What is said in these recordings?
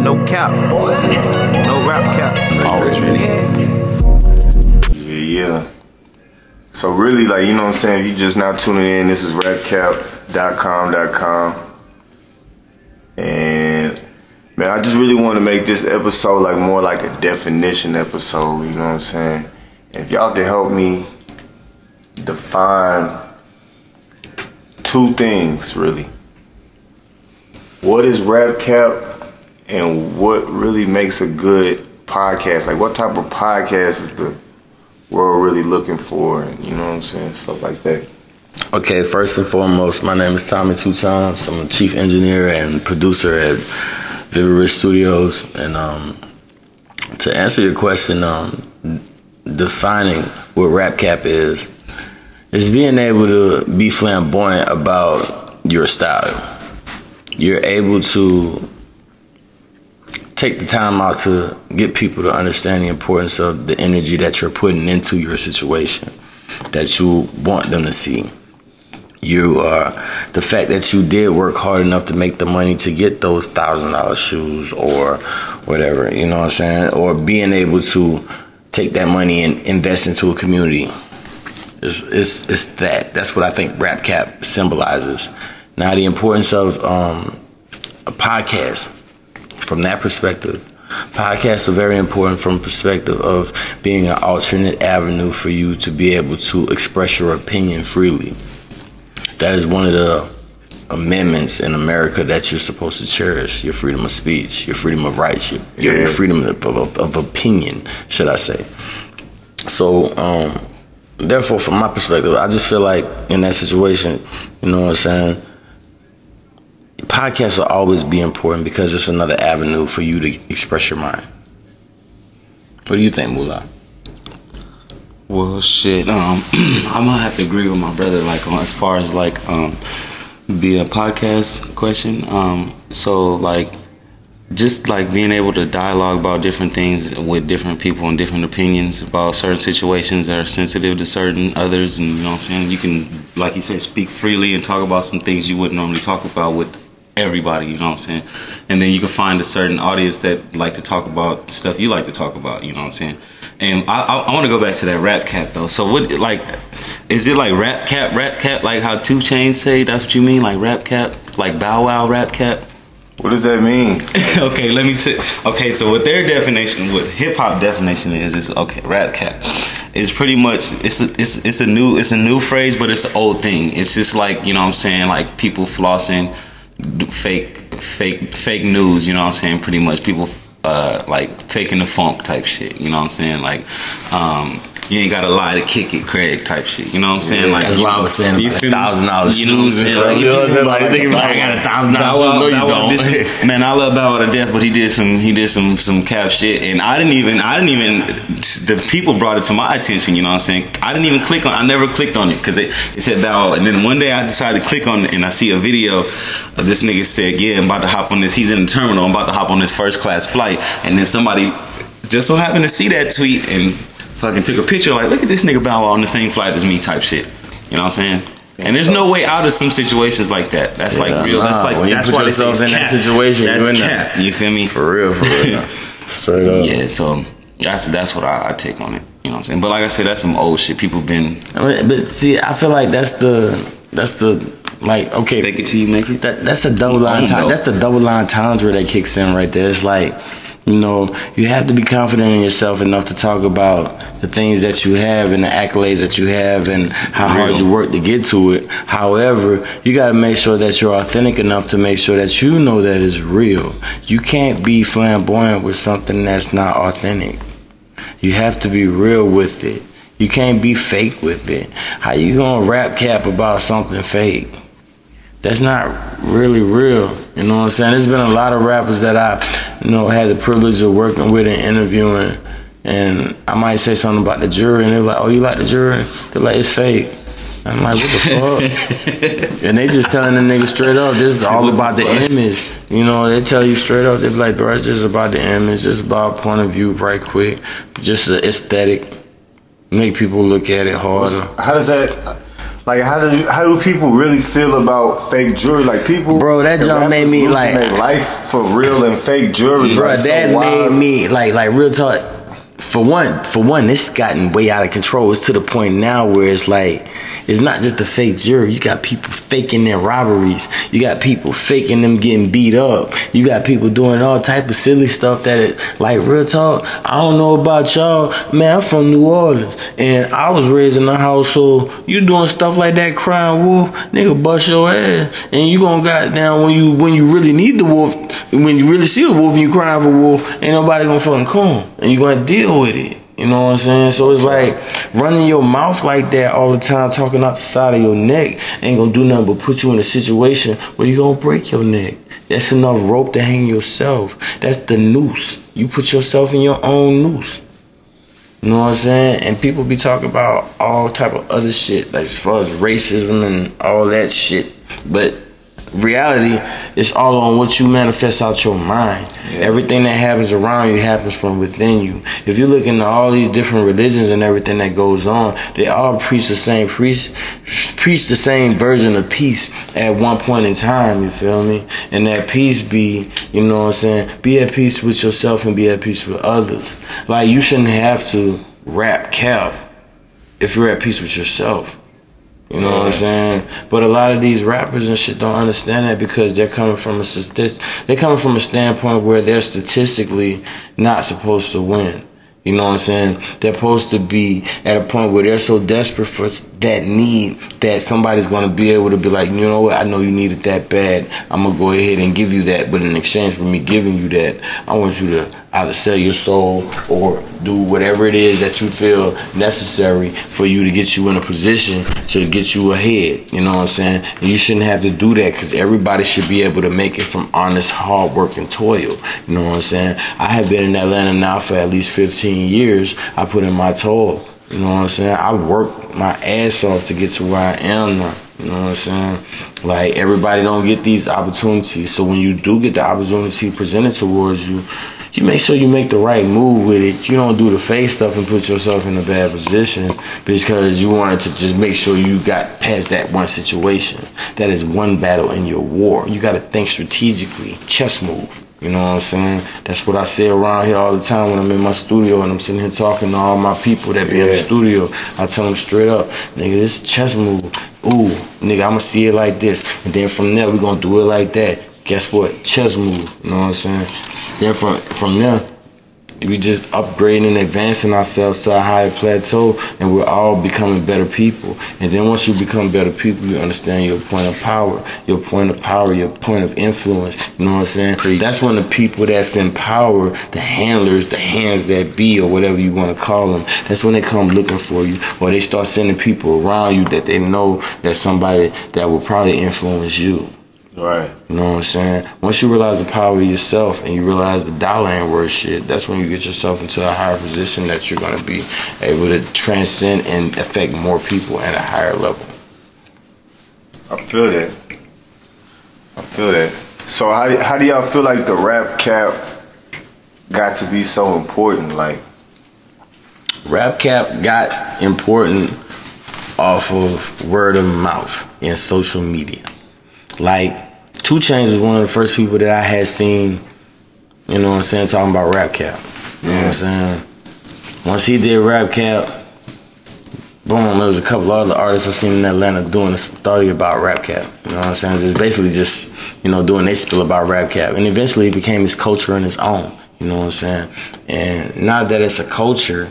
No cap, boy. no rap cap. Always ready. Yeah, yeah. So really, like you know what I'm saying. If you just now tuning in, this is rapcap.com.com, and man, I just really want to make this episode like more like a definition episode. You know what I'm saying? If y'all can help me define two things, really. What is rap cap, and what really makes a good podcast? Like, what type of podcast is the world really looking for? And you know what I'm saying? Stuff like that. Okay, first and foremost, my name is Tommy Two Times. I'm a chief engineer and producer at Vivid Studios. And um, to answer your question, um, defining what rap cap is, is being able to be flamboyant about your style. You're able to take the time out to get people to understand the importance of the energy that you're putting into your situation that you want them to see. You are the fact that you did work hard enough to make the money to get those thousand dollar shoes or whatever, you know what I'm saying? Or being able to take that money and invest into a community. It's, it's, it's that. That's what I think Rap Cap symbolizes. Now, the importance of um, a podcast from that perspective. Podcasts are very important from perspective of being an alternate avenue for you to be able to express your opinion freely. That is one of the amendments in America that you're supposed to cherish: your freedom of speech, your freedom of rights, your, your, your freedom of, of, of, opinion, should I say? So, um, therefore, from my perspective, I just feel like in that situation, you know what I'm saying podcasts will always be important because it's another avenue for you to express your mind. What do you think, Mula? Well, shit. Um, I'm gonna have to agree with my brother. Like, as far as like um, the uh, podcast question. Um, so like, just like being able to dialogue about different things with different people and different opinions about certain situations that are sensitive to certain others, and you know what I'm saying. You can, like you said, speak freely and talk about some things you wouldn't normally talk about with everybody, you know what I'm saying? And then you can find a certain audience that like to talk about stuff you like to talk about, you know what I'm saying? And I, I, I want to go back to that rap cap though. So what, like, is it like rap cap, rap cap, like how 2 Chainz say? That's what you mean, like rap cap, like Bow Wow rap cap? What does that mean? okay, let me see. Okay, so what their definition, what hip hop definition is, is okay, rap cap. It's pretty much it's a, it's it's a new it's a new phrase, but it's an old thing. It's just like you know what I'm saying, like people flossing fake fake fake news you know what i'm saying? Pretty much people uh like taking the funk type shit you know what i'm saying? Like um you ain't gotta lie to kick it, Craig type shit. You know what I'm saying? Yeah, like that's what I was saying. You feel thousand dollars you know what I'm saying? Like, you know what I'm saying? Like, think about, I got a thousand dollars. No, you don't. man, I love Bow Wow to death, but he did some he did some some cap shit, and I didn't even I didn't even the people brought it to my attention. You know what I'm saying? I didn't even click on. I never clicked on it because it, it said Bow and then one day I decided to click on it, and I see a video of this nigga said, "Yeah, I'm about to hop on this. He's in the terminal. I'm about to hop on this first class flight," and then somebody just so happened to see that tweet and fucking took a picture like, look at this nigga Bow Wow on the same flight as me type shit. You know what I'm saying? And there's no way out of some situations like that. That's Yeah, like real. nah, that's like when you that's put yourself in it's that situation, That's you in cap. You feel me? For real, for real. Straight up. Yeah. So that's that's what I, I take on it. You know what I'm saying? But like I said, that's some old shit. People been I mean, but see, I feel like that's the that's the like okay. fake it till you make it. That that's a double line. That's the double line tundra that kicks in right there. It's like you know you have to be confident in yourself enough to talk about the things that you have and the accolades that you have and how hard you work to get to it. However, you got to make sure that you're authentic enough to make sure that you know that it's real. You can't be flamboyant with something that's not authentic. You have to be real with it. You can't be fake with it. How you gonna rap cap about something fake? That's not really real. You know what I'm saying? There's been a lot of rappers that I, you know, had the privilege of working with and interviewing, and I might say something about the jury, and they're like, "Oh, you like the jury?" They're like, "It's fake." I'm like, "What the fuck?" and they just telling the nigga straight up, "This is all about the image." You know, they tell you straight up, they be like, "Bro, it's just about the image, just about point of view, right quick, just the aesthetic." Make people look at it harder. How does that? Like how do how do people really feel about fake jewelry? Like people, Bro, that junk made me, like- life for real and fake jewelry. Bro, Like, that wild. made me like like real talk. For one, for one, this gotten way out of control. It's to the point now where it's like it's not just the fake jury. You got people faking their robberies. You got people faking them getting beat up. You got people doing all type of silly stuff that it, like real talk. I don't know about y'all, man. I'm from New Orleans and I was raised in a household. You doing stuff like that, crying wolf, nigga, bust your ass, and you gonna goddamn when you when you really need the wolf, when you really see the wolf and you crying for wolf, ain't nobody gonna fucking come, and you gonna deal with it. You know what I'm saying? So it's like running your mouth like that all the time, talking out the side of your neck, ain't gonna do nothing but put you in a situation where you're gonna break your neck. That's enough rope to hang yourself. That's the noose. You put yourself in your own noose. You know what I'm saying? And people be talking about all type of other shit, like as far as racism and all that shit. But reality is all on what you manifest out your mind. Everything that happens around you happens from within you. If you look into all these different religions and everything that goes on, they all preach the same preach preach the same version of peace at one point in time, you feel me? And that peace be, you know what I'm saying, be at peace with yourself and be at peace with others. Like you shouldn't have to rap cap if you're at peace with yourself. You know what I'm saying? But a lot of these rappers and shit don't understand that because they're coming from a they're coming from a standpoint where they're statistically not supposed to win. You know what I'm saying? They're supposed to be at a point where they're so desperate for that need that somebody's going to be able to be like, you know what? I know you need it that bad. I'm gonna go ahead and give you that. But in exchange for me giving you that, I want you to either sell your soul or do whatever it is that you feel necessary for you to get you in a position to get you ahead. You know what I'm saying? And you shouldn't have to do that because everybody should be able to make it from honest hard work and toil. You know what I'm saying? I have been in Atlanta now for at least 15 years. I put in my toll. You know what I'm saying? I worked my ass off to get to where I am now. You know what I'm saying? Like everybody don't get these opportunities. So when you do get the opportunity presented towards you, you make sure you make the right move with it. You don't do the fake stuff and put yourself in a bad position because you wanted to just make sure you got past that one situation. That is one battle in your war. You got to think strategically, chess move. You know what I'm saying? That's what I say around here all the time when I'm in my studio and I'm sitting here talking to all my people that be in the studio. I tell them straight up, nigga, this chess move. Ooh, nigga, I'ma see it like this. And then from there, we gonna do it like that. Guess what? Chess move. You know what I'm saying? Then from from there, we just upgrading and advancing ourselves to a higher plateau and we're all becoming better people. And then once you become better people you understand your point of power your point of power your point of influence you know what i'm saying? That's when the people that's in power the handlers the hands that be or whatever you want to call them that's when they come looking for you or they start sending people around you that they know that somebody that will probably influence you Right. you know what I'm saying? Once you realize the power of yourself and you realize the dollar ain't worth shit, that's when you get yourself into a higher position that you're gonna be able to transcend and affect more people at a higher level. I feel that. I feel that. So how how do y'all feel like the rap cap got to be so important? Like Rap cap got important off of word of mouth and social media. Like Two Chainz was one of the first people that I had seen, you know what I'm saying, talking about rap cap. You know what I'm saying? Once he did rap cap, boom, there was a couple other artists I seen in Atlanta doing a story about rap cap. You know what I'm saying? Just basically just, you know, doing their spill about rap cap. And eventually it became his culture and his own. You know what I'm saying? And now that it's a culture,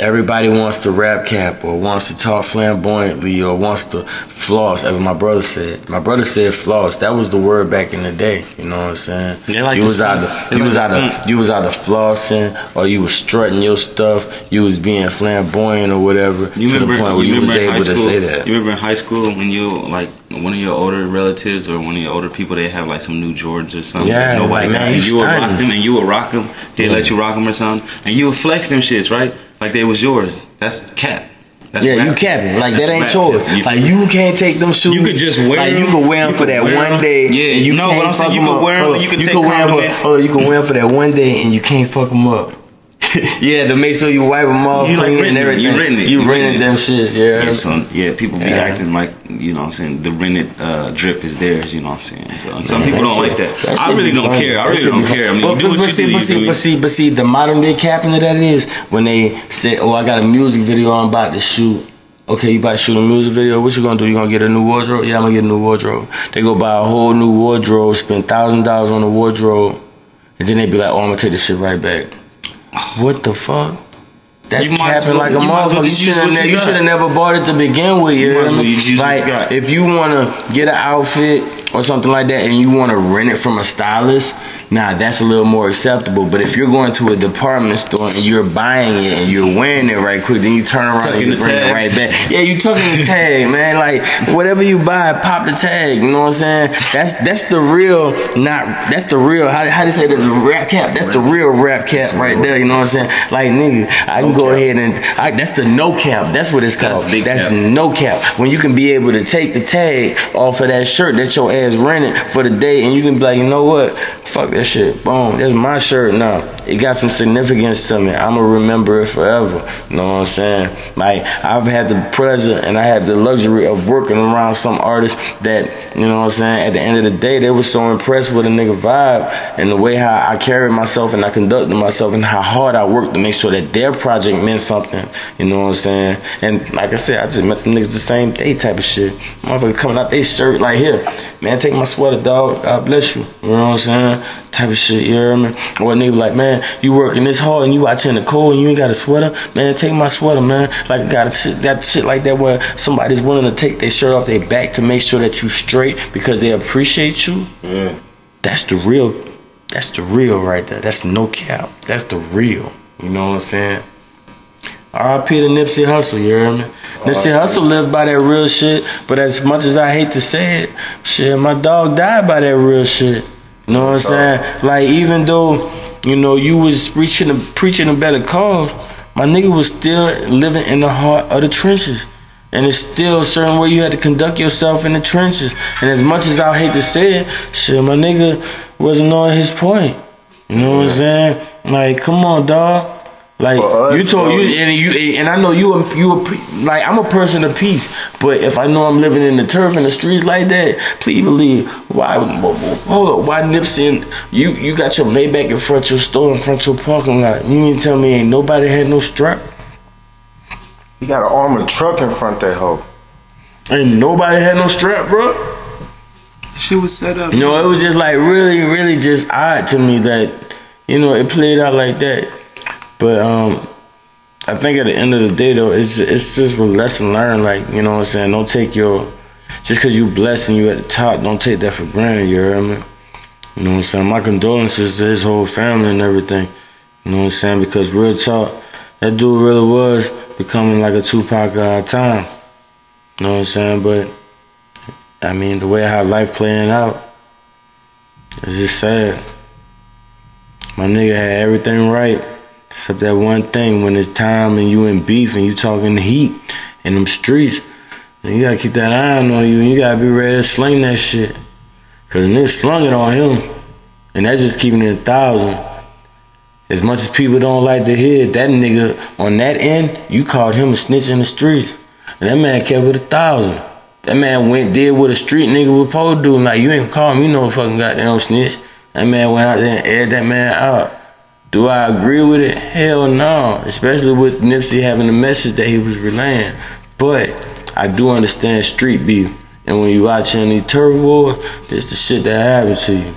everybody wants to rap cap or wants to talk flamboyantly or wants to floss, as my brother said. My brother said floss. That was the word back in the day. You know what I'm saying? They like you was either They you was either stunt. you was either flossing or you was strutting your stuff. You was being flamboyant or whatever You to remember, the point where you you, was able high to school, say that. You remember in high school when you like one of your older relatives or one of your older people they have like some new Jordans or something. Yeah, nobody like, man, and you you would rock them and you would rock them. They Yeah. let you rock them or something, and you would flex them shits right like they was yours. That's cap. That's yeah, you rap. capping like That's that ain't yours. You- like you can't take them shoes. You could just wear Like you them. could wear them for that one day. Yeah, you no, but can't I'm saying you could wear 'em, Hold you could take wear 'em for- compliments. Hold up, you can wear them for that one day, and you can't fuck them up. yeah, to make sure you wipe them off, You like clean and renting it, everything. you renting it, You you rented them it. shits, yeah. Yeah, so yeah, people be Yeah. acting like you know what I'm saying the rented uh, drip is theirs, you know what I'm saying. So and some Man, people don't shit- like that. that I really don't care. I really don't care. I mean, but, do but, what but you see, do. but see, but see, but see, the modern day capping of that is when they say, "Oh, I got a music video I'm about to shoot." Okay, you about to shoot a music video. What you gonna do? You gonna get a new wardrobe? Yeah, I'm gonna get a new wardrobe. They go buy a whole new wardrobe, spend thousand dollars on a wardrobe, and then they be like, "Oh, I'm gonna take this shit right back." What the fuck? That's You capping well- like a you might as well motherfucker. You should have you you got. should have never bought it to begin with. You, You as well me? just use what like you if you wanna get an outfit or something like that, and you wanna rent it from a stylist, nah, that's a little more acceptable. But if you're going to a department store and you're buying it and you're wearing it right quick, then you turn around Tucking and you the bring it tags. right back. Yeah, you tucking the tag, man. Like whatever you buy, pop the tag. You know what I'm saying? That's that's the real, not that's the real. How how they say the rap cap? That's the real rap cap right there. You know what I'm saying? Like nigga, I can go ahead and I, that's the no cap. That's what it's called. That's big That's cap. no cap. When you can be able to take the tag off of that shirt that your ass rented for the day, and you can be like, you know what? Fuck that shit. Boom. That's my shirt now. It got some significance to me. I'ma remember it forever. You know what I'm saying? Like I've had the pleasure and I had the luxury of working around some artists that, you know what I'm saying, at the end of the day, they were so impressed with a nigga vibe and the way how I carried myself and I conducted myself and how hard I worked to make sure that their project meant something. You know what I'm saying? And like I said, I just met the niggas the same day type of shit. Motherfucker coming out they shirt like here, man, take my sweater, dog. God bless you. You know what I'm saying? Type of shit, you hear me? Or a nigga like, man, you working this hard and you out here in the cold and you ain't got a sweater, man, take my sweater, man. Like got a shit, that shit like that where somebody's willing to take their shirt off their back to make sure that you straight because they appreciate you. Yeah. That's the real. That's the real right there. That's no cap. That's the real. You know what I'm saying? R.I.P. to Nipsey Hussle, you hear me? Nipsey Hussle lived by that real shit, but as much as I hate to say it, shit, my dog died by that real shit. You know what I'm saying? Like even though, you know, you was preaching a, preaching a better cause, my nigga was still living in the heart of the trenches. And it's still a certain way you had to conduct yourself in the trenches. And as much as I hate to say it, shit, my nigga wasn't on his point. You know what I'm saying? Like, come on, dog. Like us, you told bro. you and you and I know you a- you a, like I'm a person of peace, but if I know I'm living in the turf in the streets like that, please believe why hold up why Nipsey and you you got your Maybach in front of your store in front of your parking lot. You mean to tell me ain't nobody had no strap? He got an armored truck in front of that hoe. Ain't nobody had no strap, bro. She was set up. You know, it was just like really, really just odd to me that, you know, it played out like that. But um I think at the end of the day though, it's it's just a lesson learned. Like, you know what I'm saying? Don't take your just cause you blessed and you at the top, don't take that for granted, you hear me? You know what I'm saying? My condolences to his whole family and everything. You know what I'm saying? Because real talk, that dude really was becoming like a Tupac our time. You know what I'm saying? But I mean, the way how life playing out, it's just sad. My nigga had everything right, except that one thing. When it's time and you in beef and you talking heat in them streets, then you gotta keep that iron on you and you gotta be ready to sling that shit. Cause nigga slung it on him, and that's just keeping it a thousand. As much as people don't like to hear that nigga on that end, you called him a snitch in the streets. And that man kept it a thousand. That man went did what a street nigga would supposed to do. Like you ain't call me no fucking goddamn snitch. That man went out there and aired that man out. Do I agree with it? Hell no. Especially with Nipsey having the message that he was relaying. But I do understand street beef. And when you watching these turf wars, this the shit that happens to you.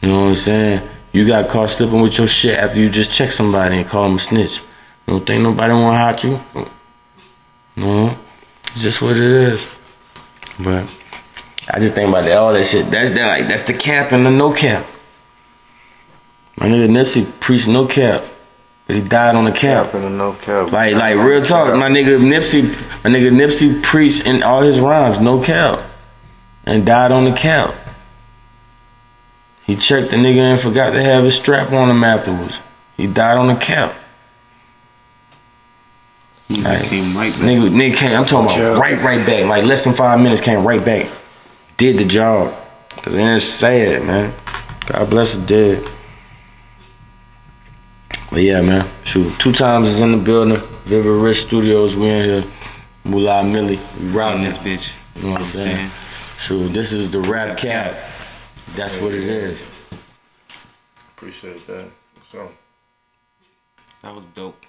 You know what I'm saying? You got caught slipping with your shit after you just check somebody and call them a snitch. Don't think nobody wanna hot you? No. It's just what it is. But I just think about that all that shit. That's that like that's the cap and the no cap. My nigga Nipsey preached no cap, but he died on the cap. Cap and a no cap. Like like real talk, my nigga Nipsey, my nigga Nipsey preached in all his rhymes, no cap, and died on the cap. He checked the nigga and forgot to have his strap on him afterwards. He died on the cap. Like, Came right back. Nigga, nigga came. I'm talking about Yeah. right, right back. Like less than five minutes, came right back. Did the job. Cause then it's sad, man. God bless the dead. But yeah, man. Shoot, two times is in the building. Vivid Rich Studios. We in here. Moolah Millie. We Routing routing this this. bitch. You know what I'm saying? Shoot, this is the rap cap. That's what it is. Appreciate that. So. That was dope.